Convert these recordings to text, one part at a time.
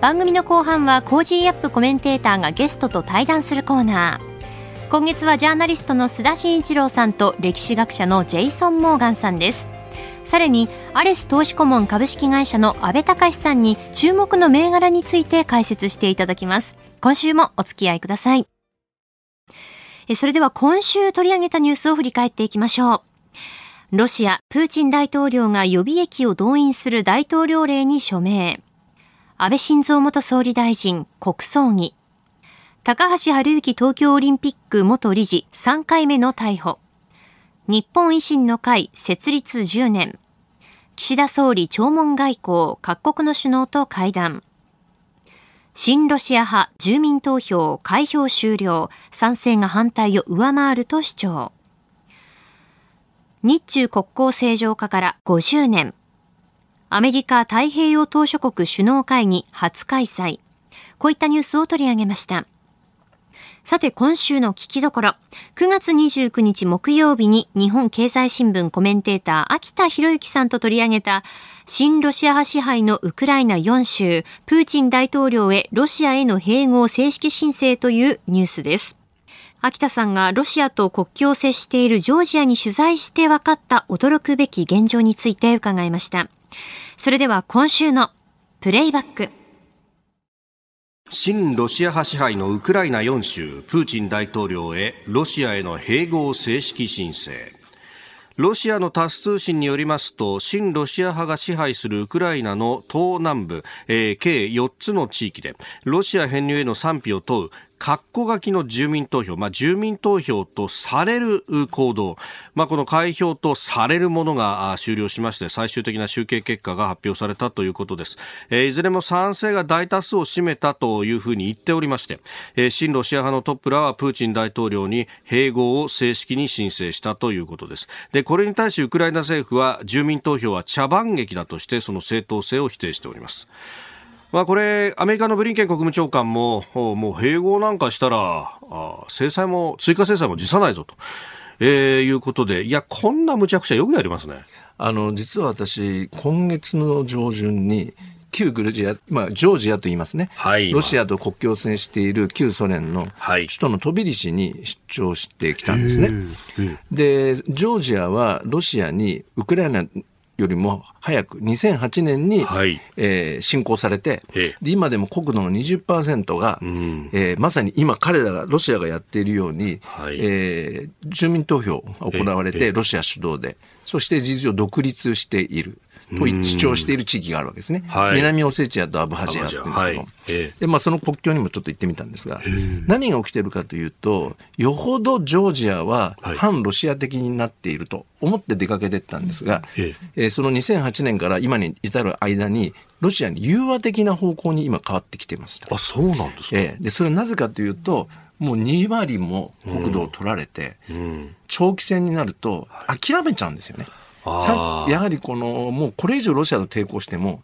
番組の後半は Cozy up コメンテーターがゲストと対談するコーナー。今月はジャーナリストの須田慎一郎さんと歴史学者のジェイソン・モーガンさんです。さらにアレス投資顧問株式会社の阿部隆さんに注目の銘柄について解説していただきます。今週もお付き合いください。それでは今週取り上げたニュースを振り返っていきましょう。ロシア、プーチン大統領が予備役を動員する大統領令に署名。安倍晋三元総理大臣国葬儀。高橋治之東京オリンピック元理事3回目の逮捕。日本維新の会設立10年。岸田総理弔問外交各国の首脳と会談。新ロシア派住民投票開票終了。賛成が反対を上回ると主張。日中国交正常化から50年。アメリカ太平洋島諸国首脳会議初開催。こういったニュースを取り上げました。さて今週の聞きどころ。9月29日木曜日に日本経済新聞コメンテーター秋田博之さんと取り上げた新ロシア派支配のウクライナ4州、プーチン大統領へロシアへの併合正式申請というニュースです。秋田さんがロシアと国境を接しているジョージアに取材して分かった驚くべき現状について伺いました。それでは今週のプレイバック。新ロシア派支配のウクライナ4州、プーチン大統領へロシアへの併合正式申請。ロシアのタス通信によりますと、新ロシア派が支配するウクライナの東南部、えー、計4つの地域で、ロシア編入への賛否を問う括弧書きの住民投票、まあ、住民投票とされる行動、まあ、この開票とされるものが終了しまして最終的な集計結果が発表されたということです、えー、いずれも賛成が大多数を占めたというふうに言っておりまして、えー、親ロシア派のトップらはプーチン大統領に併合を正式に申請したということです。でこれに対しウクライナ政府は住民投票は茶番劇だとしてその正当性を否定しております。まあ、これ、アメリカのブリンケン国務長官も、もう併合なんかしたら、あ制裁も、追加制裁も辞さないぞと、えー、いうことで、いや、こんな無茶苦茶よくやりますね。あの、実は私、今月の上旬に、旧グルジア、まあ、ジョージアと言いますね、はい、ロシアと国境を接している旧ソ連の首都のトビリシに出張してきたんですね。で、ジョージアはロシアにウクライナよりも早く2008年に、はい、えー、侵攻されて、で今でも国土の20%が、うん、えー、まさに今彼らがロシアがやっているように、はい、えー、住民投票が行われてロシア主導で。そして事実上独立している。と主張している地域があるわけですね。はい、南オセチアとアブハジアって言うんですけど、はいえでまあ、その国境にもちょっと行ってみたんですが、何が起きてるかというと、よほどジョージアは反ロシア的になっていると思って出かけてったんですが、ええ。その2008年から今に至る間に、ロシアに融和的な方向に今変わってきてました。あ、そうなんですか。えで、それはなぜかというと、もう2割も国土を取られて、うん。うん、長期戦になると諦めちゃうんですよね。やはりこのもうこれ以上ロシアと抵抗しても、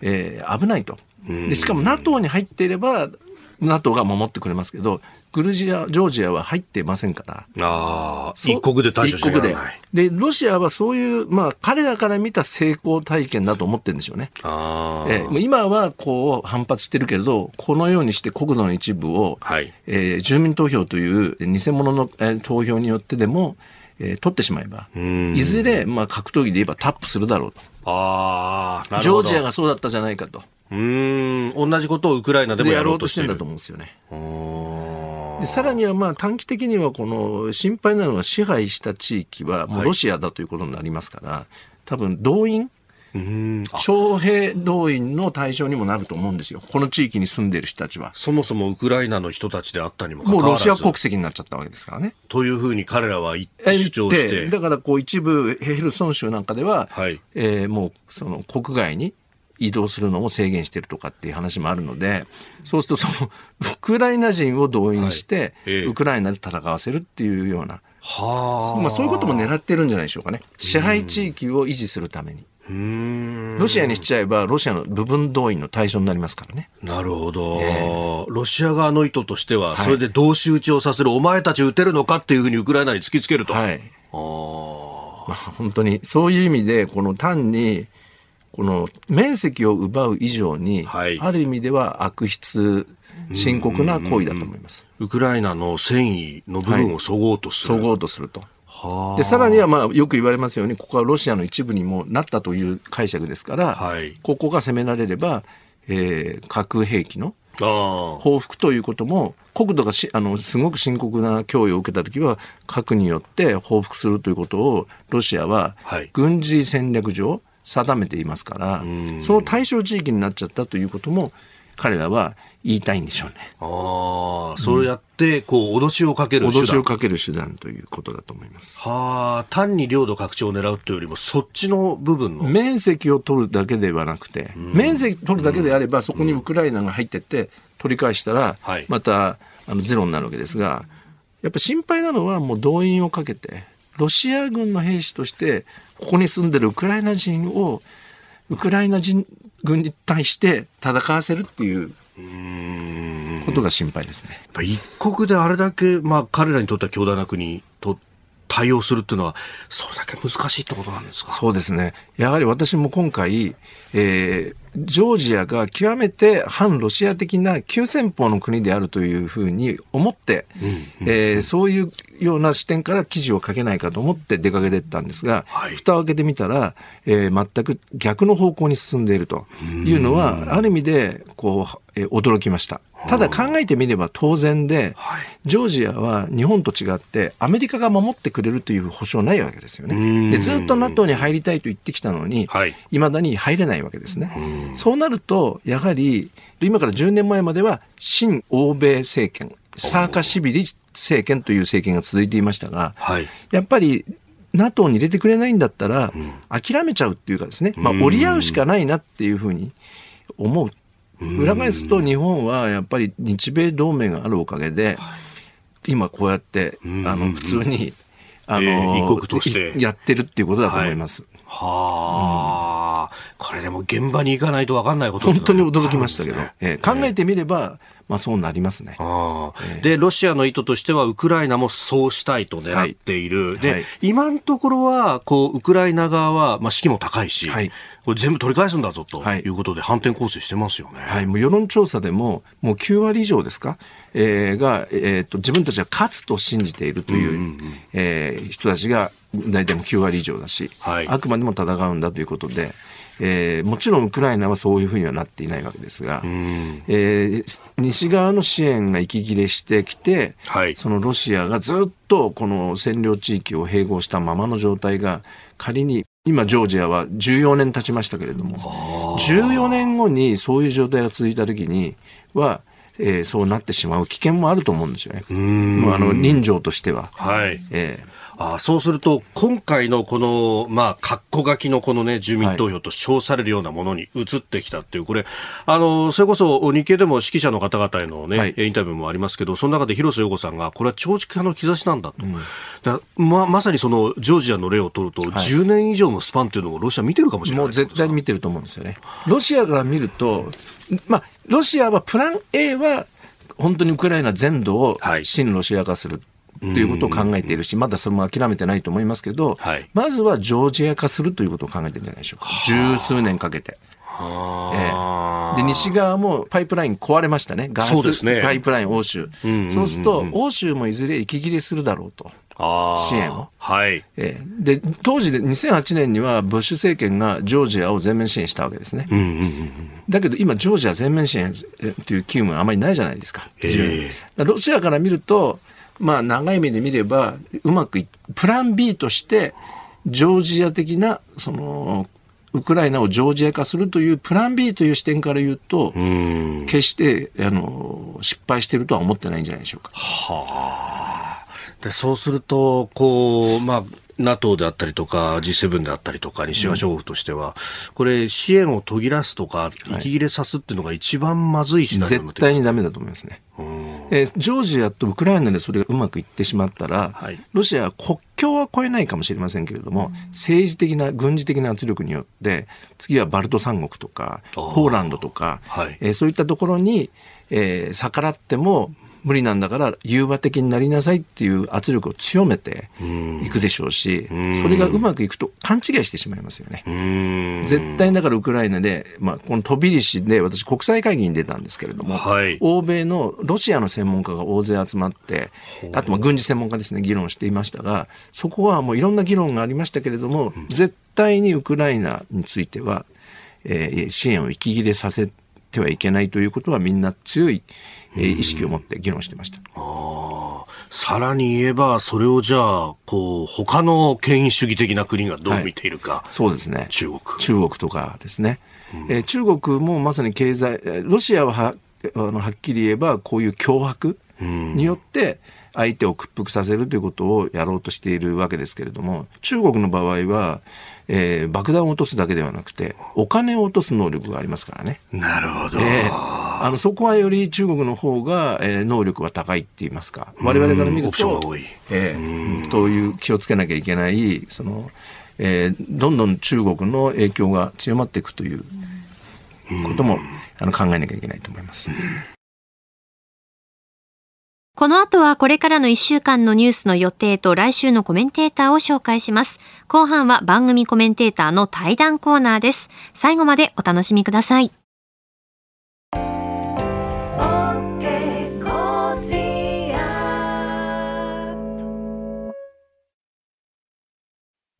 えー、危ないと。でしかも NATO に入っていれば NATO が守ってくれますけどグルジア、ジョージアは入ってませんから。ああ、一国で対処しなで。で、ロシアはそういう、まあ、彼らから見た成功体験だと思ってるんでしょうね。あえー、今はこう反発してるけれど、このようにして国土の一部を、はい。えー、住民投票という偽物の、えー、投票によってでも、えー、取ってしまえば、いずれ、まあ、格闘技で言えばタップするだろうと。ああ、ジョージアがそうだったじゃないかと。うん、同じことをウクライナでもやろうとしてるんだと思うんですよね。でさらにはまあ短期的にはこの心配なのは支配した地域はもうロシアだということになりますから、はい、多分動員徴兵動員の対象にもなると思うんですよ。この地域に住んでいる人たちは。そもそもウクライナの人たちであったにももうロシア国籍になっちゃったわけですからね。というふうに彼らは主張して。だからこう一部ヘルソン州なんかでは、はい、えー、もうその国外に移動するのも制限してるとかっていう話もあるので、そうするとその、ウクライナ人を動員して、ウクライナで戦わせるっていうような、はあまあ、そういうことも狙ってるんじゃないでしょうかね。支配地域を維持するために。ロシアにしちゃえば、ロシアの部分動員の対象になりますからね。なるほど、えー、ロシア側の意図としては、それで同士討ちをさせる、お前たち撃てるのかっていうふうにウクライナに突きつけると。はい、あまあ、本当に、そういう意味で、この単に、この面積を奪う以上に、はい、ある意味では悪質、深刻な行為だと思います。ウクライナの戦意の部分をそごうとする。はい、そごうとすると。でさらにはまあよく言われますようにここはロシアの一部にもなったという解釈ですから、はい、ここが攻められれば、えー、核兵器の報復ということも国土がしあのすごく深刻な脅威を受けたときは核によって報復するということをロシアは軍事戦略上定めていますから、はい、その対象地域になっちゃったということも彼らは言いたいんでしょうね。ああ、そうやって、こう、脅しをかける手段。脅しをかける手段ということだと思います。はあ、単に領土拡張を狙うというよりも、そっちの部分の。面積を取るだけではなくて、うん、面積取るだけであれば、そこにウクライナが入ってって、取り返したら、また、あの、ゼロになるわけですが、やっぱ心配なのは、もう動員をかけて、ロシア軍の兵士として、ここに住んでるウクライナ人を、ウクライナ人軍に対して戦わせるっていうことが心配ですね。一国であれだけ、まあ、彼らにとっては強大な国と対応するっていうのは、それだけ難しいってことなんですか？そうですね。やはり私も今回、えー、ジョージアが極めて反ロシア的な急先鋒の国であるというふうに思って、えー、そういうような視点から記事を書けないかと思って出かけていったんですが、はい、蓋を開けてみたら、えー、全く逆の方向に進んでいるというのは、ある意味でこう、えー、驚きました。ただ考えてみれば当然で、ジョージアは日本と違ってアメリカが守ってくれるという保証ないわけですよね。でずっと NATO に入りたいと言ってきたのに、い。まだに入れないわけですね。そうなると、やはり今から10年前までは新欧米政権、サーカシビリ政権という政権が続いていましたが、やっぱり NATO に入れてくれないんだったら、諦めちゃうっていうかですね、まあ、折り合うしかないなっていうふうに思う。裏返すと日本はやっぱり日米同盟があるおかげで、今こうやって、あの、普通に、あの、一国として。やってるっていうことだと思います。はあ、これでも現場に行かないと分かんないこと、本当に驚きましたけど、えー、考えてみれば、まあ、そうなりますね、でロシアの意図としてはウクライナもそうしたいと狙っている、はい、で、はい、今のところはこうウクライナ側は、まあ、士気も高いし、はい、これ全部取り返すんだぞとい。うことで反転攻勢してますよね、はい、もう世論調査でももう9割以上ですか、えー、が、えーと、自分たちは勝つと信じているという,、うんうんうん、えー、人たちが大体も9割以上だし、はい、あくまでも戦うんだということで。えー、もちろんウクライナはそういうふうにはなっていないわけですが、えー、西側の支援が息切れしてきて、はい、そのロシアがずっとこの占領地域を併合したままの状態が仮に今ジョージアは14年経ちましたけれども14年後にそういう状態が続いた時にはえー、そうなってしまう危険もあると思うんですよね。もうあの人情としては。はい。えーあそうすると、今回のこの、まあ、括弧書きのこのね、住民投票と称されるようなものに移ってきたっていう、これ、あの、それこそ日経でも指揮者の方々へのね、はい、インタビューもありますけど、その中で広瀬陽子さんが、これは長期化の兆しなんだと。うん、だままさにその、ジョージアの例を取ると、はい、10年以上のスパンっていうのをロシア見てるかもしれない。もう絶対に見てると思うんですよね。ロシアから見ると、まあ、ロシアはプラン A は、本当にウクライナ全土を親ロシア化する。ということを考えているし、まだそれも諦めてないと思いますけど、はい、まずはジョージア化するということを考えてるんじゃないでしょうか。十数年かけて。えー、で西側もパイプライン壊れましたね、ガス、ね、パイプライン、欧州、そうすると、欧州もいずれ息切れするだろうと。支援を。はい。えー、で、当時で2008年にはブッシュ政権がジョージアを全面支援したわけですね。うんうんうん、だけど今、ジョージア全面支援という機運はあまりないじゃないですか。えー、ロシアから見ると、まあ長い目で見れば、うまくプラン B として、ジョージア的な、その、ウクライナをジョージア化するというプラン B という視点から言うと、う決してあの失敗しているとは思ってないんじゃないでしょうか。はあ。でそうすると、こう、まあ、NATO であったりとか G7 であったりとか西側諸国としては、これ支援を途切らすとか息切れさすっていうのが一番まずいし、はい、絶対にダメだと思いますね。えー、ジョージアとウクライナでそれがうまくいってしまったら、はい、ロシアは国境は越えないかもしれませんけれども、政治的な軍事的な圧力によって次はバルト三国とかポーランドとか、はい、えー、そういったところに、えー、逆らっても無理なんだから融和的になりなさいっていう圧力を強めていくでしょうし、それがうまくいくと勘違いしてしまいますよね。絶対だからウクライナで、まあ、この飛びリシで私国際会議に出たんですけれども、はい、欧米のロシアの専門家が大勢集まって、あとまあ軍事専門家ですね、議論していましたが、そこはもういろんな議論がありましたけれども、絶対にウクライナについては、えー、支援を息切れさせてはいけないということはみんな強いえ意識を持って議論してました。さらに言えば、それをじゃあ、こう、他の権威主義的な国がどう見ているか。はい、そうですね。中国。中国とかですね。うん、え中国もまさに経済、ロシアははあのはっきり言えば、こういう脅迫によって、相手を屈服させるということをやろうとしているわけですけれども、中国の場合は、えー、爆弾を落とすだけではなくて、お金を落とす能力がありますからね。なるほど。えー、あのそこはより中国の方が、えー、能力は高いって言いますか、我々から見ると、えー、という気をつけなきゃいけない、その、えー、どんどん中国の影響が強まっていくということも、あの考えなきゃいけないと思います。この後はこれからの1週間のニュースの予定と来週のコメンテーターを紹介します。後半は番組コメンテーターの対談コーナーです。最後までお楽しみください。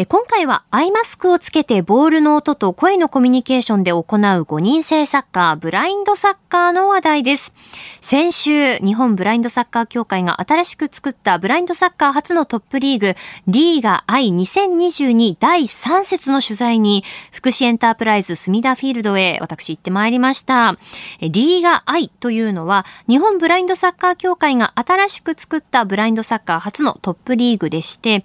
え今回はアイマスクをつけてボールの音と声のコミュニケーションで行う5人制サッカー、ブラインドサッカーの話題です。先週、日本ブラインドサッカー協会が新しく作ったブラインドサッカー初のトップリーグ、 LIGA.i 2022第3節の取材に、フクシ・エンタープライズ墨田フィールドへ私行ってまいりました。リーガアイというのは、日本ブラインドサッカー協会が新しく作ったブラインドサッカー初のトップリーグでして、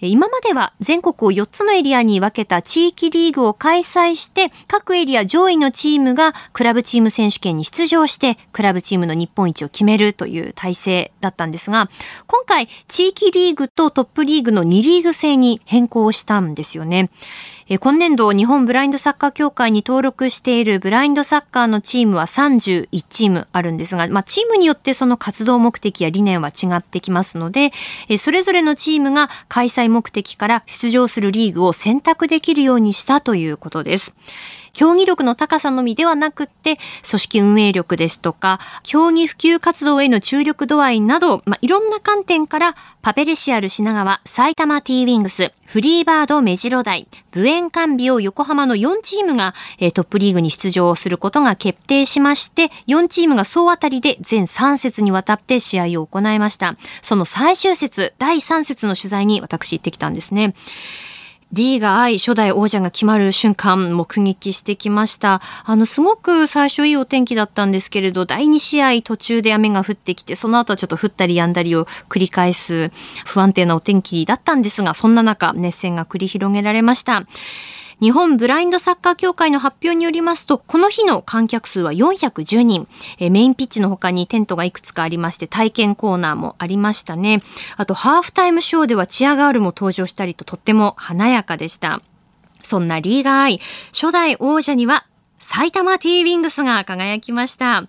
今までは全国を4つのエリアに分けた地域リーグを開催して、各エリア上位のチームがクラブチーム選手権に出場して、クラブチームの日本一を決めるという体制だったんですが、今回地域リーグとトップリーグの2リーグ制に変更したんですよね。今年度日本ブラインドサッカー協会に登録しているブラインドサッカーのチームは31チームあるんですが、まあ、チームによってその活動目的や理念は違ってきますので、それぞれのチームが開催目的から出場するリーグを選択できるようにしたということです。競技力の高さのみではなくって、組織運営力ですとか、競技普及活動への注力度合いなど、まあ、いろんな観点から、パペレシアル品川、埼玉ティーウィングス、フリーバード目白台、ブエンカンビオ横浜の4チームが、えー、トップリーグに出場することが決定しまして、4チームが総当たりで全3節にわたって試合を行いました。その最終節、第3節の取材に私行ってきたんですね。D が I 初代王者が決まる瞬間目撃してきました。あの、すごく最初いいお天気だったんですけれど、第2試合途中で雨が降ってきて、その後はちょっと降ったり止んだりを繰り返す不安定なお天気だったんですが、そんな中熱戦が繰り広げられました。日本ブラインドサッカー協会の発表によりますと、この日の観客数は410人。えメインピッチの他にテントがいくつかありまして、体験コーナーもありましたね。あと、ハーフタイムショーではチアガールも登場したりととっても華やかでした。そんなリーガーアイ、初代王者には埼玉 T ウィングスが輝きました。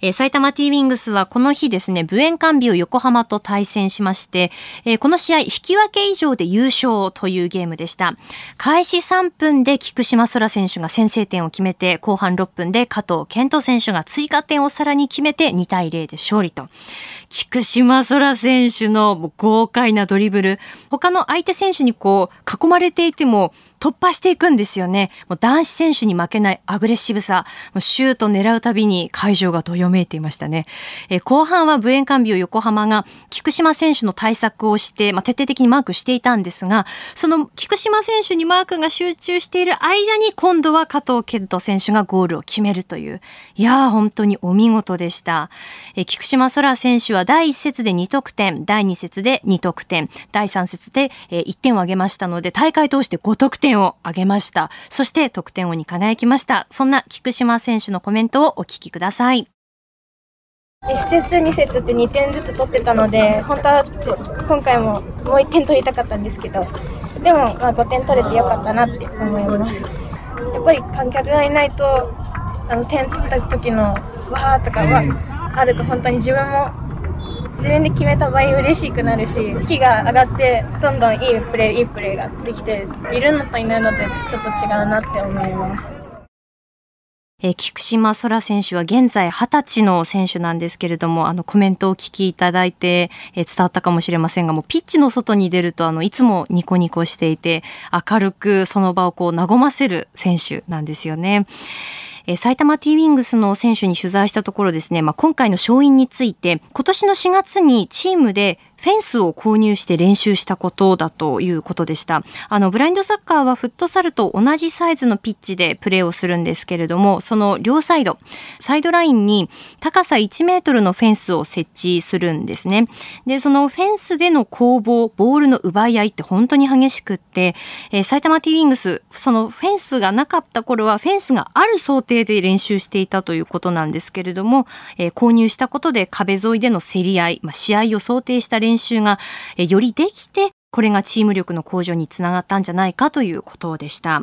えー、埼玉 T ウィングスはこの日ですね、ブエンカンビオ横浜と対戦しまして、えー、この試合引き分け以上で優勝というゲームでした。開始3分で菊島空選手が先制点を決めて、後半6分で加藤健人選手が追加点をさらに決めて2対0で勝利と。菊島空選手の豪快なドリブル。他の相手選手にこう囲まれていても突破していくんですよね。もう男子選手に負けないアグレッシブさ。もうシュート狙うたびに会場がどよめいていましたね。え後半はブエンカンビオ横浜が菊島選手の対策をして、まあ、徹底的にマークしていたんですが、その菊島選手にマークが集中している間に今度は加藤健人選手がゴールを決めるという。いやー本当にお見事でした。え菊島空選手は第1節で2得点、第2節で2得点、第3節で1点を挙げましたので、大会通して5得点点を挙げました。そして得点王に輝きました。そんな菊島選手のコメントをお聞きください。1節2節って2点ずつ取ってたので本当は今回ももう1点取りたかったんですけどでもまあ5点取れてよかったなって思いますやっぱり観客がいないとあの点取った時のわーとかはあると本当に自分も自分で決めた場合嬉しくなるし息が上がってどんどんいいプレーいいプレーができているのといないのでちょっと違うなって思います。え、菊島空選手は現在20歳の選手なんですけれども、あのコメントをお聞きいただいて、え、伝わったかもしれませんが、もうピッチの外に出ると、あの、いつもニコニコしていて、明るくその場をこう和ませる選手なんですよね。え、埼玉ティーウィングスの選手に取材したところですね、まあ、今回の勝因について、今年の4月にチームでフェンスを購入して練習したことだということでした。あの、ブラインドサッカーはフットサルと同じサイズのピッチでプレーをするんですけれども、その両サイド、サイドラインに高さ1メートルのフェンスを設置するんですね。で、そのフェンスでの攻防、ボールの奪い合いって本当に激しくって、えー、埼玉ティーウィングス、そのフェンスがなかった頃はフェンスがある想定で練習していたということなんですけれども、えー、購入したことで壁沿いでの競り合い、まあ、試合を想定した練習がよりできて、これがチーム力の向上につながったんじゃないかということでした。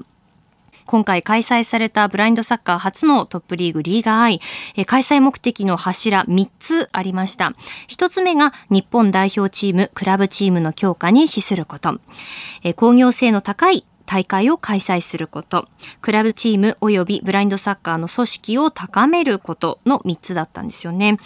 今回開催されたブラインドサッカー初のトップリーグリーガーアイ、開催目的の柱3つありました。1つ目が日本代表チーム、クラブチームの強化に資すること。工業性の高い大会を開催すること、クラブチーム及びブラインドサッカーの組織を高めることの3つだったんですよね。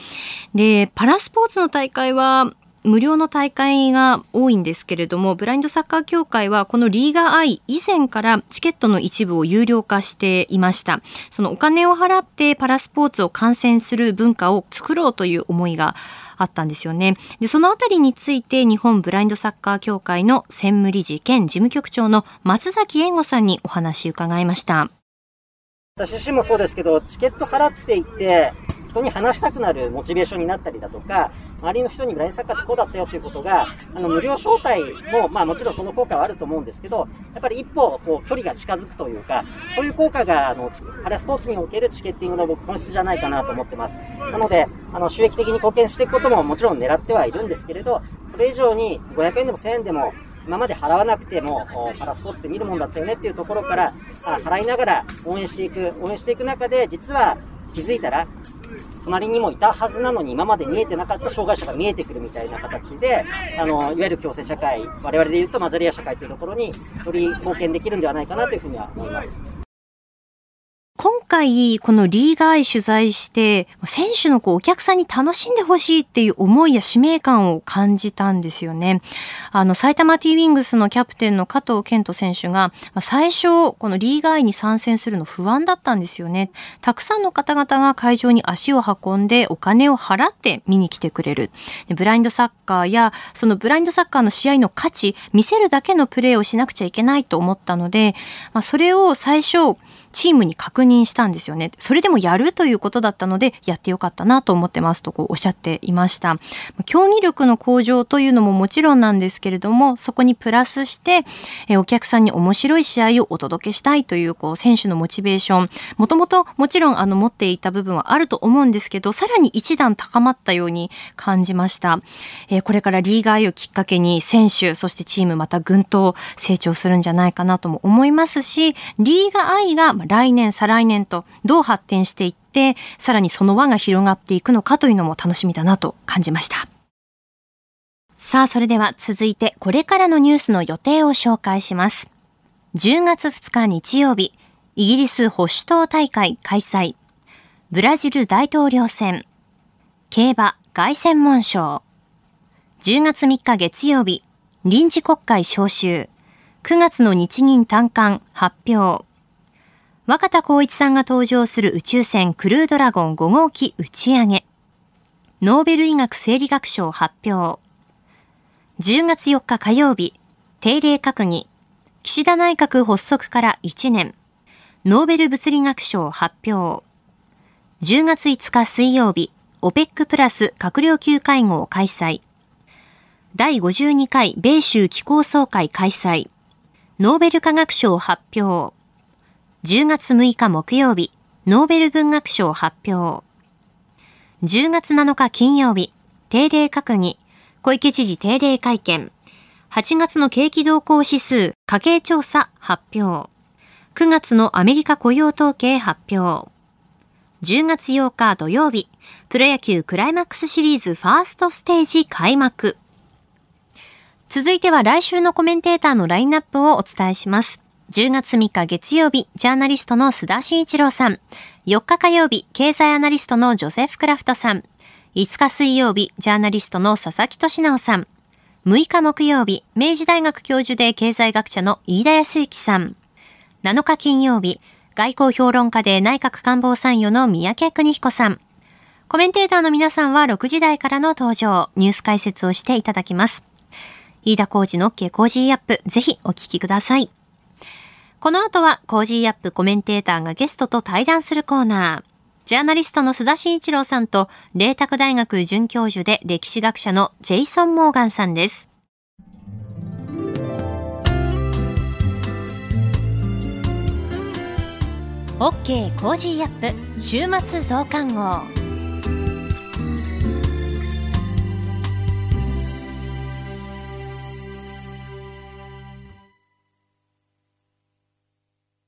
で、パラスポーツの大会は無料の大会が多いんですけれども、ブラインドサッカー協会はこのリーガーアイ以前からチケットの一部を有料化していました。そのお金を払ってパラスポーツを観戦する文化を作ろうという思いがあったんですよね。で、そのあたりについて日本ブラインドサッカー協会の専務理事兼事務局長の松崎英吾さんにお話伺いました。私自身もそうですけど、チケット払っていて、人に話したくなるモチベーションになったりだとか、周りの人にブラインサッカーってこうだったよっていうことが、あの、無料招待も、まあもちろんその効果はあると思うんですけど、やっぱり一歩、こう、距離が近づくというか、そういう効果が、あの、パラスポーツにおけるチケッティングの僕本質じゃないかなと思ってます。なので、あの、収益的に貢献していくことももちろん狙ってはいるんですけれど、それ以上に500円でも1000円でも、今まで払わなくても、パラスポーツで見るもんだったよねっていうところから、払いながら応援していく、応援していく中で、実は気づいたら、隣にもいたはずなのに今まで見えてなかった障害者が見えてくるみたいな形で、あの、いわゆる共生社会、我々で言うとマザリア社会というところにより貢献できるんではないかなというふうには思います。今回、このリーガーイ取材して、選手のこうお客さんに楽しんでほしいっていう思いや使命感を感じたんですよね。あの、埼玉ティーウィングスのキャプテンの加藤健人選手が、最初、このリーガーイに参戦するの不安だったんですよね。たくさんの方々が会場に足を運んでお金を払って見に来てくれる。ブラインドサッカーや、そのブラインドサッカーの試合の価値、見せるだけのプレーをしなくちゃいけないと思ったので、まあ、それを最初、チームに確認したんですよね。それでもやるということだったので、やってよかったなと思ってますとこうおっしゃっていました。競技力の向上というのももちろんなんですけれども、そこにプラスして、えお客さんに面白い試合をお届けしたいというこう選手のモチベーション、もともともちろんあの持っていた部分はあると思うんですけど、さらに一段高まったように感じました。えこれからリーガーをきっかけに選手、そしてチームまたぐんと成長するんじゃないかなとも思いますし、リーガー愛が来年、再来年とどう発展していって、さらにその輪が広がっていくのかというのも楽しみだなと感じました。さあ、それでは続いてこれからのニュースの予定を紹介します。10月2日日曜日、イギリス保守党大会開催。ブラジル大統領選。競馬凱旋門賞。10月3日月曜日、臨時国会召集。9月の日銀短観発表。若田光一さんが登場する宇宙船クルードラゴン5号機打ち上げ。ノーベル医学生理学賞発表。10月4日火曜日、定例閣議。岸田内閣発足から1年。ノーベル物理学賞発表。10月5日水曜日、OPEC プラス閣僚級会合開催。第52回米州気候総会開催。ノーベル化学賞発表。10月6日木曜日、ノーベル文学賞発表。10月7日金曜日、定例閣議、小池知事定例会見。8月の景気動向指数、家計調査発表。9月のアメリカ雇用統計発表。10月8日土曜日、プロ野球クライマックスシリーズファーストステージ開幕。続いては来週のコメンテーターのラインナップをお伝えします。10月3日月曜日、ジャーナリストの須田慎一郎さん。4日火曜日、経済アナリストのジョセフ・クラフトさん。5日水曜日、ジャーナリストの佐々木俊直さん。6日木曜日、明治大学教授で経済学者の飯田康之さん。7日金曜日、外交評論家で内閣官房参与の三宅邦彦さん。コメンテーターの皆さんは6時台からの登場、ニュース解説をしていただきます。飯田浩二の OK 工事アップ、ぜひお聞きください。この後は Cozy up コメンテーターがゲストと対談するコーナー。ジャーナリストの須田慎一郎さんと、麗澤大学准教授で歴史学者のジェイソン・モーガンさんです。OK Cozy up 週末増刊号。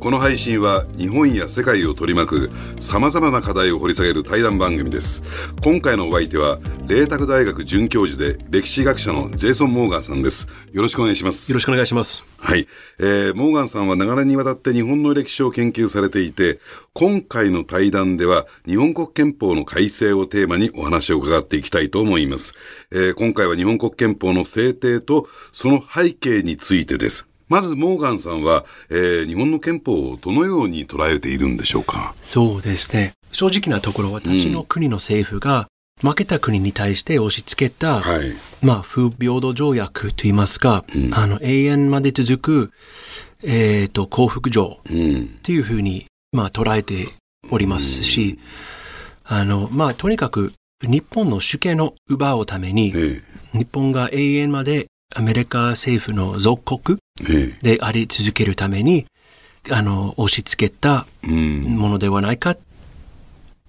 この配信は日本や世界を取り巻く様々な課題を掘り下げる対談番組です。今回のお相手は、麗澤大学准教授で歴史学者のジェイソン・モーガンさんです。よろしくお願いします。よろしくお願いします。はい。えー、モーガンさんは長年にわたって日本の歴史を研究されていて、今回の対談では日本国憲法の改正をテーマにお話を伺っていきたいと思います。えー、今回は日本国憲法の制定とその背景についてです。まずモーガンさんは、えー、日本の憲法をどのように捉えているんでしょうか？そうですね。正直なところ私の国の政府が負けた国に対して押し付けた、はい、まあ、不平等条約といいますか、うん、あの、永遠まで続く、えっ、ー、と、幸福条っていうふうに、まあ、捉えておりますし、うん、あの、まあ、とにかく、日本の主権を奪うために、ええ、日本が永遠までアメリカ政府の属国であり続けるために、あの、押し付けたものではないか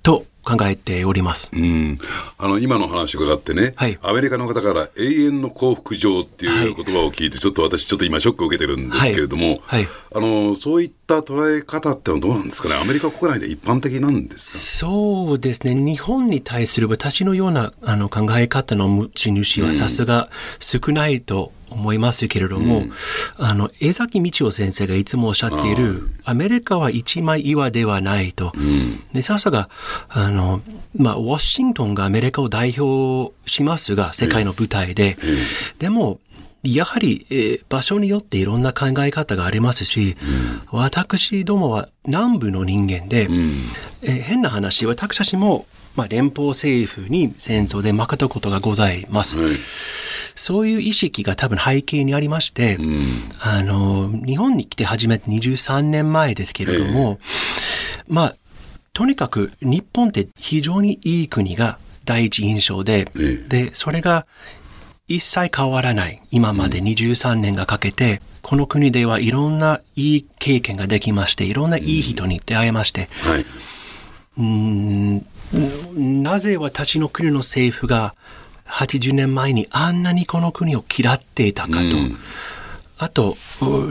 と考えております。うん。あの、今の話伺ってね、はい、アメリカの方から永遠の幸福上っていう言葉を聞いて、ちょっと私ちょっと今ショックを受けてるんですけれども、はい、はい、あの、そういった捉え方ってのはどうなんですかね？アメリカ国内で一般的なんですか？そうですね。日本に対する私のようなあの考え方の持ち主はさすが少ないと思いますけれども、うん、あの、江崎道夫先生がいつもおっしゃっている、アメリカは一枚岩ではないと。うん、で、さすが、あの、まあ、ワシントンがアメリカを代表しますが、世界の舞台で。でも、やはり、えー、場所によっていろんな考え方がありますし、うん、私どもは南部の人間で、うん、えー、変な話、私たちも、まあ、連邦政府に戦争で負けたことがございます。そういう意識が多分背景にありまして、うん、あの、日本に来て初めて23年前ですけれども、えー、まあ、とにかく日本って非常にいい国が第一印象で、えー、で、それが一切変わらない。今まで23年がかけて、うん、この国ではいろんないい経験ができまして、いろんないい人に出会えまして、はい、うんなぜ私の国の政府が80年前にあんなにこの国を嫌っていたかと。うん、あと、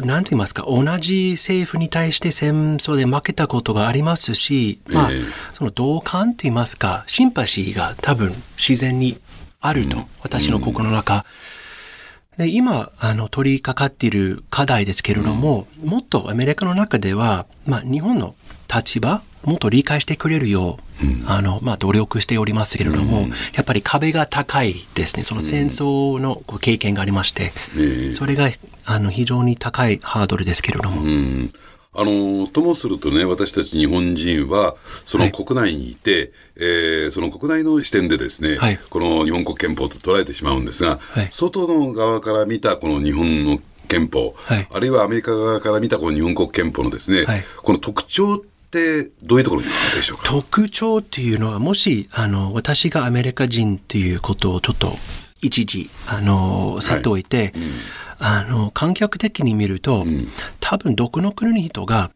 なんて言いますか、同じ政府に対して戦争で負けたことがありますし、まあ、その同感と言いますか、シンパシーが多分自然にあると、うん、私の心の中。で今、あの、取り掛かっている課題ですけれども、うん、もっとアメリカの中では、まあ、日本の立場、もっと理解してくれるよう、うん、あの、まあ、努力しておりますけれども、うん、やっぱり壁が高いですね。その戦争の経験がありまして、うん、それが、あの、非常に高いハードルですけれども。あの、ともするとね、私たち日本人は、その国内にいて、はい、えー、その国内の視点でですね、はい、この日本国憲法と捉えてしまうんですが、はい、外の側から見たこの日本の憲法、はい、あるいはアメリカ側から見たこの日本国憲法のですね、はい、この特徴ってどういうところにあるでしょうか？特徴っていうのは、もし、あの、私がアメリカ人っていうことをちょっと一時、あの、さっておいて、はい。うん、あの、観客的に見ると、うん、多分どこの国の人が、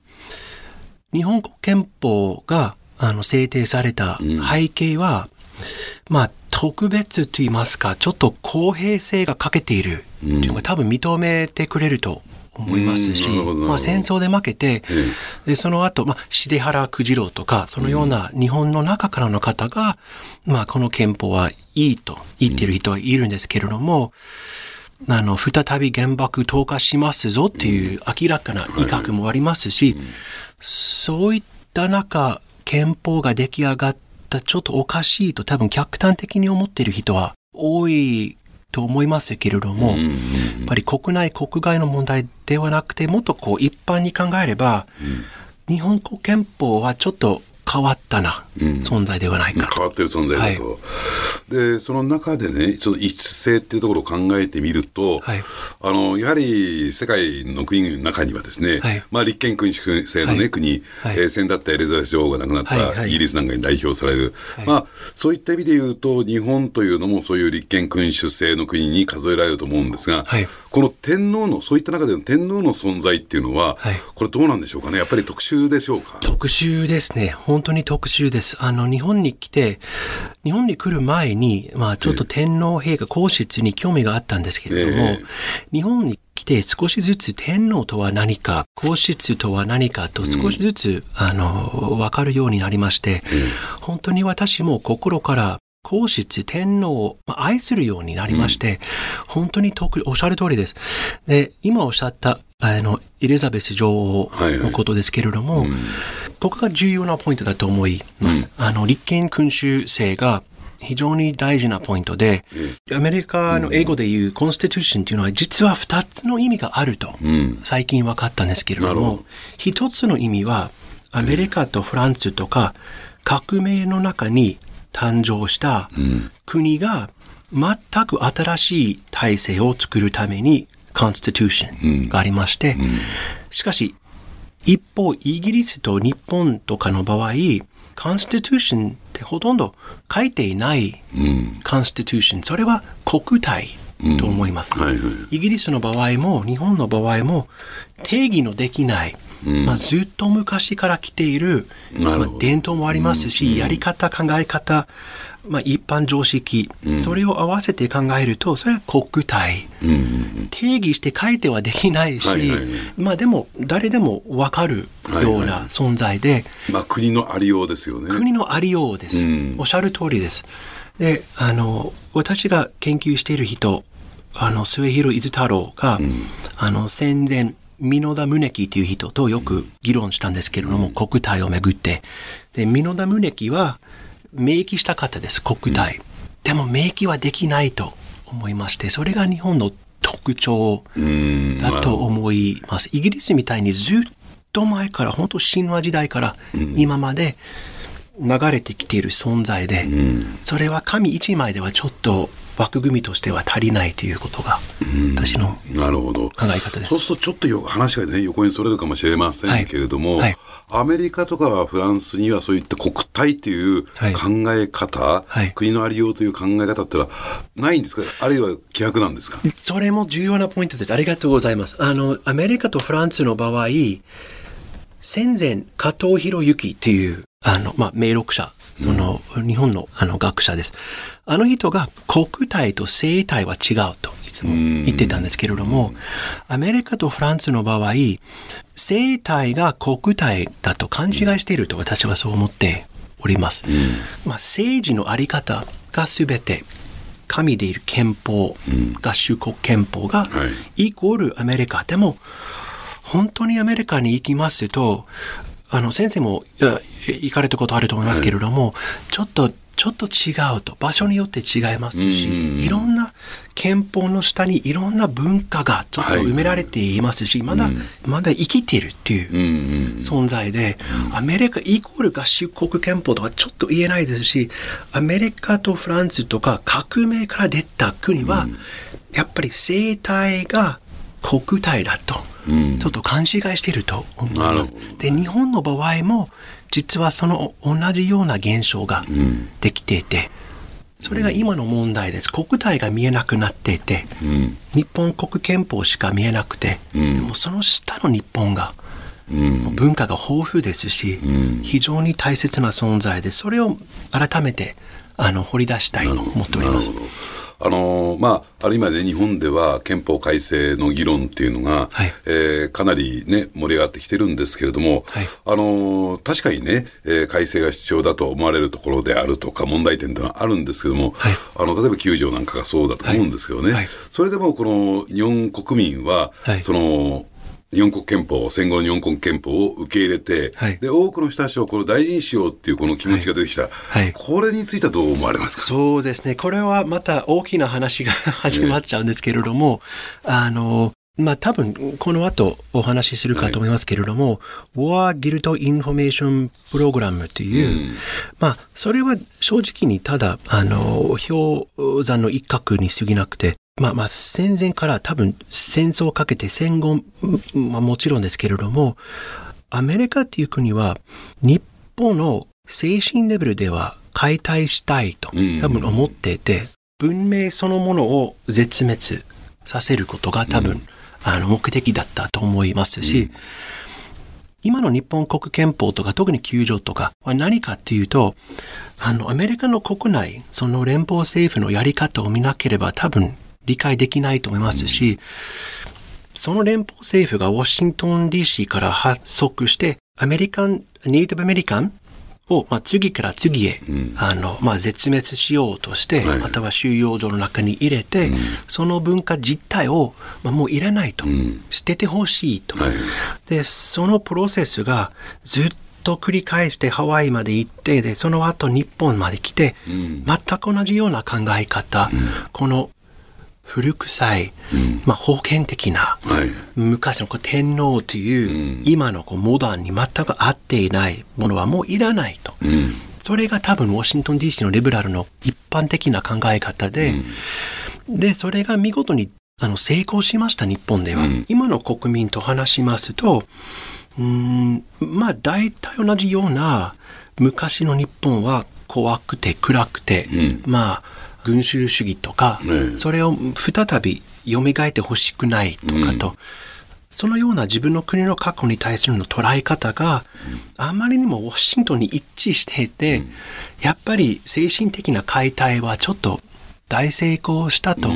日本国憲法があの制定された背景は、うん、まあ、特別と言いますか、ちょっと公平性が欠けているっていうのが多分認めてくれると思いますし、まあ、戦争で負けて、でその後、まあ、重原九次郎とか、そのような日本の中からの方が、まあ、この憲法はいいと言っている人はいるんですけれども、あの、再び原爆投下しますぞっていう明らかな威嚇もありますし、そういった中、憲法が出来上がったちょっとおかしいと多分客観的に思っている人は多いと思いますけれども、やっぱり国内国外の問題ではなくて、もっとこう一般に考えれば、日本国憲法はちょっと変わったな、うん、存在ではないか。変わってる存在だと、はい、でその中でねちょっと異質性っていうところを考えてみると、はい、あのやはり世界の国々の中にはですね、はい、まあ、立憲君主制のね、国、はい、えー、先だったエリザベス女王が亡くなったイギリスなんかに代表される、まあ、そういった意味で言うと日本というのもそういう立憲君主制の国に数えられると思うんですが、この天皇のそういった中での天皇の存在っていうのは、これどうなんでしょうかね？やっぱり特殊でしょうか？特殊ですね。本当に特殊です。あの、日本に来て、日本に来る前に、まあ、ちょっと天皇陛下皇室に興味があったんですけれども、日本に来て少しずつ天皇とは何か、皇室とは何かと少しずつ、うん、あの、わかるようになりまして、本当に私も心から皇室、天皇を愛するようになりまして、うん、本当に特おっしゃる通りです。で、今おっしゃったあのエリザベス女王のことですけれども、はいはいうん、ここが重要なポイントだと思います。うん、あの立憲君主制が非常に大事なポイントで、アメリカの英語で言うコンスティテューションというのは実は2つの意味があると、最近分かったんですけれども、1つの意味はアメリカとフランスとか革命の中に誕生した国が全く新しい体制を作るために Constitution がありまして、しかし一方イギリスと日本とかの場合 Constitution ってほとんど書いていない Constitution、それは国体と思います、イギリスの場合も日本の場合も定義のできないまあ、ずっと昔から来ている、まあ、伝統もありますし、やり方、考え方、まあ、一般常識、それを合わせて考えると、それは国体、定義して書いてはできないし、まあでも、誰でも分かるような存在で、まあ国のありようですよね。国のありようです。おっしゃる通りです。で、あの、私が研究している人、あの、末広伊豆太郎が、あの、戦前、美濃田宗樹という人とよく議論したんですけれども、うん、国体をめぐって。で、美濃田宗樹は、明記したかったです、国体。うん、でも、明記はできないと思いまして、それが日本の特徴だと思います。イギリスみたいにずっと前から、本当神話時代から今まで流れてきている存在で、それは紙一枚ではちょっと枠組みとしては足りないということが私の考え方です。そうするとちょっとよ話がね横にそれるかもしれませんけれども、はい。はい、アメリカとかフランスにはそういった国体という考え方、はい、国のありようという考え方ってのはないんですか？あるいは規約なんですか？それも重要なポイントです。ありがとうございます。あのアメリカとフランスの場合戦前加藤博之っていうあの、まあ、名録者その、日本のあの学者です。あの人が国体と生体は違うといつも言ってたんですけれども、アメリカとフランスの場合、生体が国体だと勘違いしていると私はそう思っております。まあ、政治のあり方が全て神でいる憲法、合衆国憲法がイコールアメリカ。でも、本当にアメリカに行きますと、あの、先生も行かれたことあると思いますけれども、はい、ちょっと、ちょっと違うと。場所によって違いますし、いろんな憲法の下にいろんな文化がちょっと埋められていますし、はい、まだ、まだ生きているっていう存在で、アメリカイコール合衆国憲法とはちょっと言えないですし、アメリカとフランスとか革命から出た国は、やっぱり生態が国体だと。ちょっと勘違いしていると思います。で、日本の場合も、実はその同じような現象ができていて、それが今の問題です。国体が見えなくなっていて、日本国憲法しか見えなくて、でもその下の日本が、文化が豊富ですし、非常に大切な存在で、それを改めてあの掘り出したいと思っております。あのまあ、ある意味で日本では憲法改正の議論っていうのが、はい、えー、かなりね、盛り上がってきてるんですけれども、はい、あの確かにね、えー、改正が必要だと思われるところであるとか、問題点というのはあるんですけれども、はい、あの例えば9条なんかがそうだと思うんですよね。それでもこの日本国民は、その日本国憲法、戦後の日本国憲法を受け入れて、はい、で、多くの人たちをこれ大事にしようっていうこの気持ちが出てきた。はい。はい、これについてはどう思われますか？そうですね。これはまた大きな話が始まっちゃうんですけれども、あの、まあ多分この後お話しするかと思いますけれども、War Guild Information Program という、うん、まあそれは正直にただ、あの、氷山の一角に過ぎなくて、まあまあ戦前から多分戦争をかけて戦後、まあもちろんですけれども、アメリカっていう国は日本の精神レベルでは解体したいと多分思っていて、文明そのものを絶滅させることが多分、うん、あの目的だったと思いますし、うん、今の日本国憲法とか特に9条とかは何かっていうと、あのアメリカの国内、その連邦政府のやり方を見なければ多分理解できないと思いますし、その連邦政府がワシントン DC から発足して、アメリカン、ネイティブアメリカンを、まあ、次から次へ、うん、あの、まあ、絶滅しようとして、はい、または収容所の中に入れて、うん、その文化実態を、まあ、もういらないと、うん、捨ててほしいと、はい、で、そのプロセスがずっと繰り返してハワイまで行って、で、その後日本まで来て、全く同じような考え方、この古臭い、うん、まあ、封建的な、はい、昔のこう天皇という、うん、今のこうモダンに全く合っていないものはもういらないと。うん、それが多分、ウォシントン DC のリベラルの一般的な考え方で、うん、で、それが見事にあの成功しました、日本では。うん、今の国民と話しますと、うん、まあ、大体同じような、昔の日本は怖くて暗くて、うん、まあ、群衆主義とか、ね、それを再び蘇ってほしくないとかと、うん、そのような自分の国の過去に対するの捉え方が、あまりにもウォシントンに一致していて、うん、やっぱり精神的な解体はちょっと大成功したと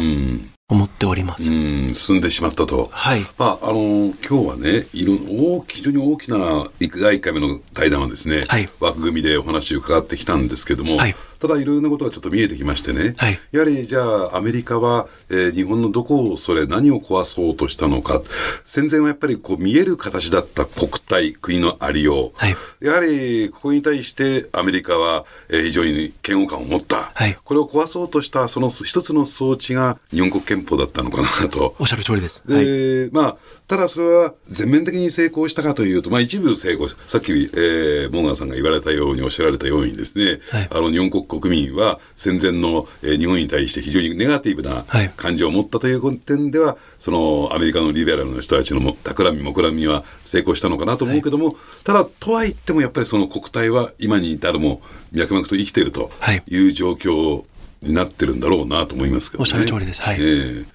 思っております。うん、進んでしまったと。はい。まあ、あの、今日はね、いろ、大非常に大きな、第1回目の対談はですね、はい、枠組みでお話を伺ってきたんですけども、はい、ただいろいろなことがちょっと見えてきましてね、はい、やはりじゃあアメリカは、えー、日本のどこをそれ何を壊そうとしたのか。戦前はやっぱりこう見える形だった国体国のありよう、はい、やはりここに対してアメリカは、えー、非常に嫌悪感を持った、はい、これを壊そうとしたその一つの装置が日本国憲法だったのかなと。おっしゃる通りです。で、まあただそれは全面的に成功したかというと、まあ、一部成功さっき、えー、モーガンさんが言われたようにおっしゃられたようにですね、はい、あの日本国国民は戦前の、えー、日本に対して非常にネガティブな感情を持ったという点では、はい、そのアメリカのリベラルの人たちの企み目論みは成功したのかなと思うけども、はい、ただとはいってもやっぱりその国体は今に至るも脈々と生きているとい。う状況になってるんだろうなと思いますけど、ね、おっしゃる通りです。はい。えー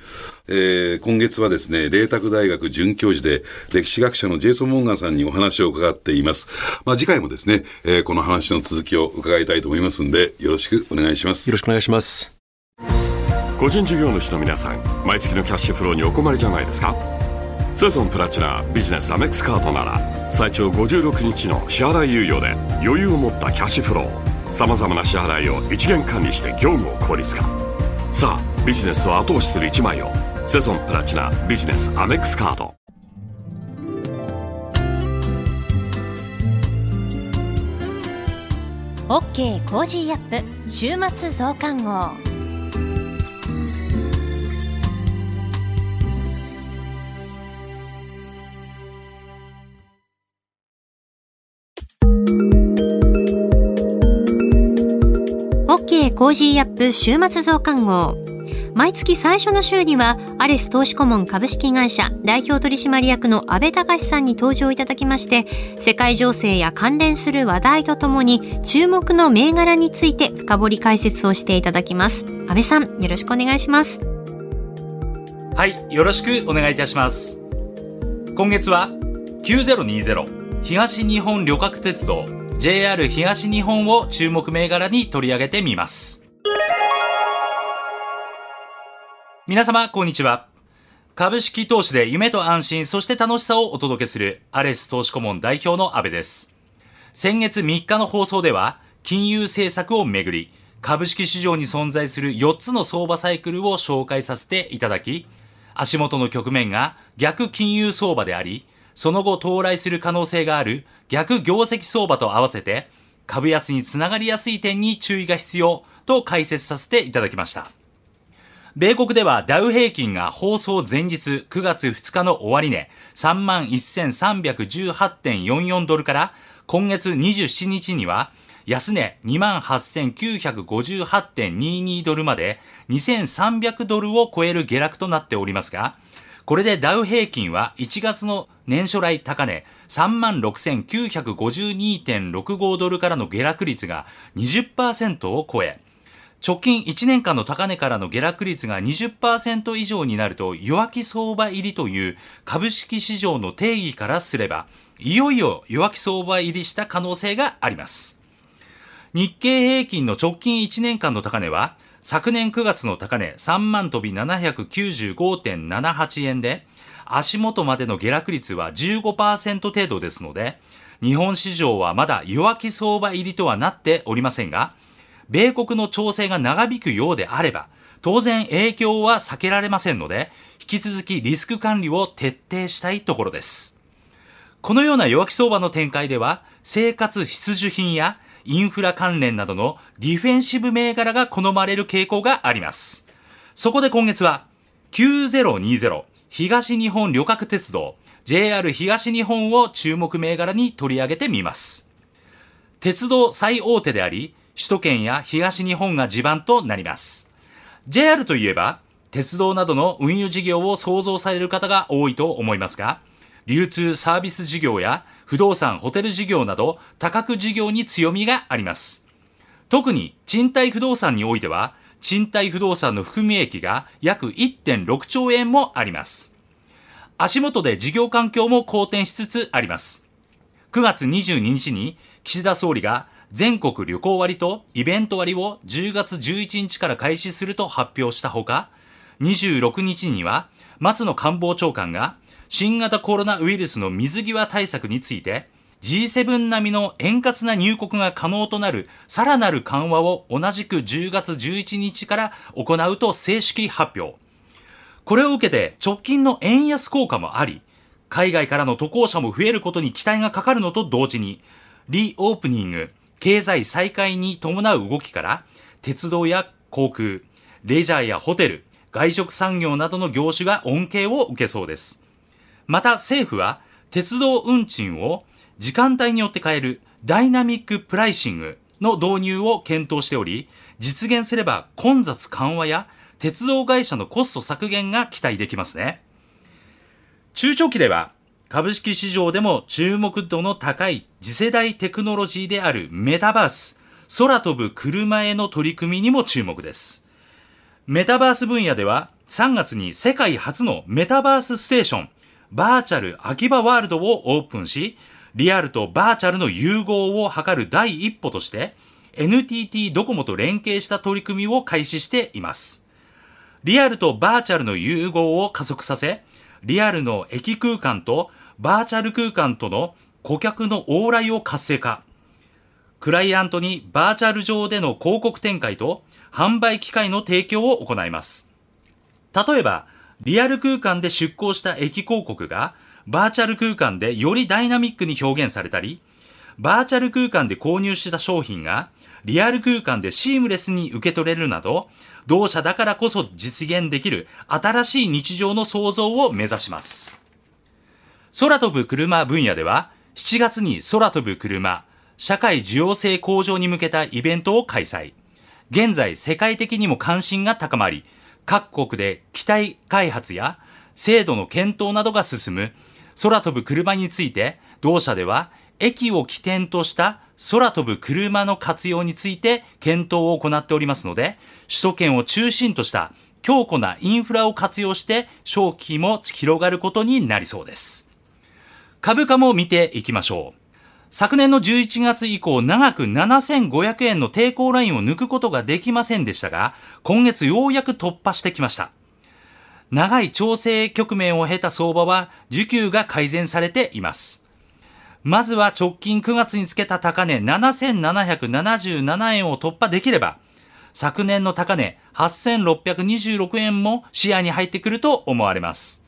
えー、今月はですね、麗澤大学准教授で歴史学者のジェイソン・モンガンさんにお話を伺っています。まあ、次回もですね、えー、この話の続きを伺いたいと思いますんで、よろしくお願いします。よろしくお願いします。個人事業主の皆さん、毎月のキャッシュフローにお困りじゃないですか？セゾンプラチナビジネスアメックスカードなら、最長56日の支払い猶予で余裕を持ったキャッシュフロー。さまざまな支払いを一元管理して業務を効率化。さあビジネスを後押しする一枚をセゾンプラチナビジネスアメックスカード。OK Cozy up 週末増刊号。 Cozy up 週末増刊号。毎月最初の週には、アレス投資顧問株式会社代表取締役の安倍隆さんに登場いただきまして、世界情勢や関連する話題とともに、注目の銘柄について深掘り解説をしていただきます。安倍さん、よろしくお願いします。はい、よろしくお願いいたします。今月は、9020東日本旅客鉄道 JR 東日本を注目銘柄に取り上げてみます。皆様、こんにちは。株式投資で夢と安心、そして楽しさをお届けするアレス投資顧問代表の安部です。先月3日の放送では、金融政策をめぐり、株式市場に存在する4つの相場サイクルを紹介させていただき、足元の局面が逆金融相場であり、その後到来する可能性がある逆業績相場と合わせて、株安につながりやすい点に注意が必要と解説させていただきました。米国ではダウ平均が放送前日9月2日の終値31,318.44ドルから今月27日には安値28,958.22ドルまで2,300ドルを超える下落となっておりますが、これでダウ平均は1月の年初来高値36,952.65ドルからの下落率が20%を超え、直近1年間の高値からの下落率が20%以上になると弱気相場入りという株式市場の定義からすれば、いよいよ弱気相場入りした可能性があります。日経平均の直近1年間の高値は、昨年9月の高値3万飛び795.78円で、足元までの下落率は15%程度ですので、日本市場はまだ弱気相場入りとはなっておりませんが、米国の調整が長引くようであれば、当然影響は避けられませんので、引き続きリスク管理を徹底したいところです。このような弱気相場の展開では、生活必需品やインフラ関連などのディフェンシブ銘柄が好まれる傾向があります。そこで今月は、9020東日本旅客鉄道 JR 東日本を注目銘柄に取り上げてみます。鉄道最大手であり、首都圏や東日本が地盤となります。JR といえば、鉄道などの運輸事業を想像される方が多いと思いますが、流通サービス事業や不動産、ホテル事業など多角事業に強みがあります。特に賃貸不動産においては、賃貸不動産の含み益が約1.6兆円もあります。足元で事業環境も好転しつつあります。9月22日に岸田総理が全国旅行割とイベント割を10月11日から開始すると発表したほか、26日には松野官房長官が新型コロナウイルスの水際対策について G7 並みの円滑な入国が可能となるさらなる緩和を同じく10月11日から行うと正式発表。これを受けて直近の円安効果もあり、海外からの渡航者も増えることに期待がかかるのと同時に、リオープニング、経済再開に伴う動きから、鉄道や航空、レジャーやホテル、外食産業などの業種が恩恵を受けそうです。また政府は、鉄道運賃を時間帯によって変えるダイナミックプライシングの導入を検討しており、実現すれば混雑緩和や鉄道会社のコスト削減が期待できますね。中長期では株式市場でも注目度の高い次世代テクノロジーであるメタバース、空飛ぶ車への取り組みにも注目です。メタバース分野では3月に世界初のメタバースステーション、バーチャル秋葉ワールドをオープンし、リアルとバーチャルの融合を図る第一歩として、NTT ドコモと連携した取り組みを開始しています。リアルとバーチャルの融合を加速させ、リアルの駅空間とバーチャル空間との顧客の往来を活性化。クライアントにバーチャル上での広告展開と販売機会の提供を行います。例えば、リアル空間で出向した駅広告がバーチャル空間でよりダイナミックに表現されたり、バーチャル空間で購入した商品がリアル空間でシームレスに受け取れるなど、同社だからこそ実現できる新しい日常の創造を目指します。空飛ぶ車分野では、7月に空飛ぶ車、社会需要性向上に向けたイベントを開催。現在世界的にも関心が高まり、各国で機体開発や制度の検討などが進む空飛ぶ車について、同社では駅を起点とした空飛ぶ車の活用について検討を行っておりますので、首都圏を中心とした強固なインフラを活用して商機も広がることになりそうです。株価も見ていきましょう。昨年の11月以降長く7500円の抵抗ラインを抜くことができませんでしたが、今月ようやく突破してきました。長い調整局面を経た相場は需給が改善されています。まずは直近9月につけた高値7777円を突破できれば、昨年の高値8626円も視野に入ってくると思われます。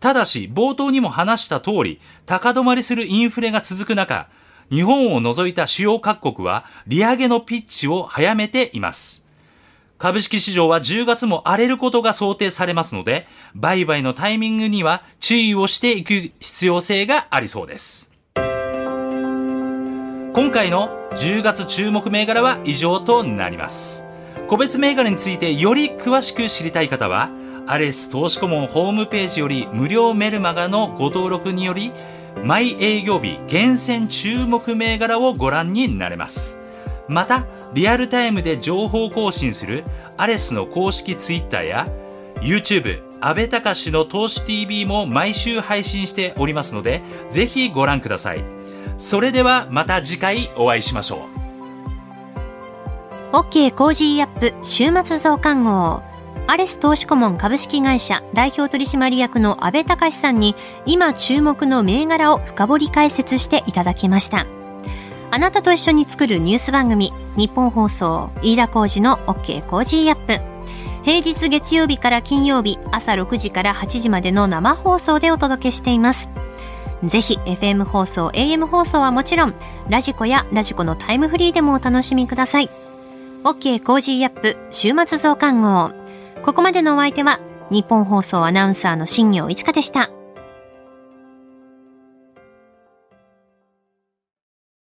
ただし、冒頭にも話した通り、高止まりするインフレが続く中、日本を除いた主要各国は利上げのピッチを早めています。株式市場は10月も荒れることが想定されますので、売買のタイミングには注意をしていく必要性がありそうです。今回の10月注目銘柄は以上となります。個別銘柄についてより詳しく知りたい方は、アレス投資顧問ホームページより無料メルマガのご登録により、毎営業日厳選注目銘柄をご覧になれます。また、リアルタイムで情報更新するアレスの公式ツイッターや YouTube 安倍隆の投資 TV も毎週配信しておりますのでぜひご覧ください。それではまた次回お会いしましょう。OK Cozy up 週末増刊号。アレス投資顧問株式会社代表取締役の安倍隆さんに今注目の銘柄を深掘り解説していただきました。あなたと一緒に作るニュース番組、日本放送、飯田浩二の OK コージーアップ。平日月曜日から金曜日、朝6時から8時までの生放送でお届けしています。ぜひ FM 放送、AM 放送はもちろん、ラジコやラジコのタイムフリーでもお楽しみください。OK Cozy up 週末増刊号。ここまでのお相手は、ニッポン放送アナウンサーの新行市佳でした。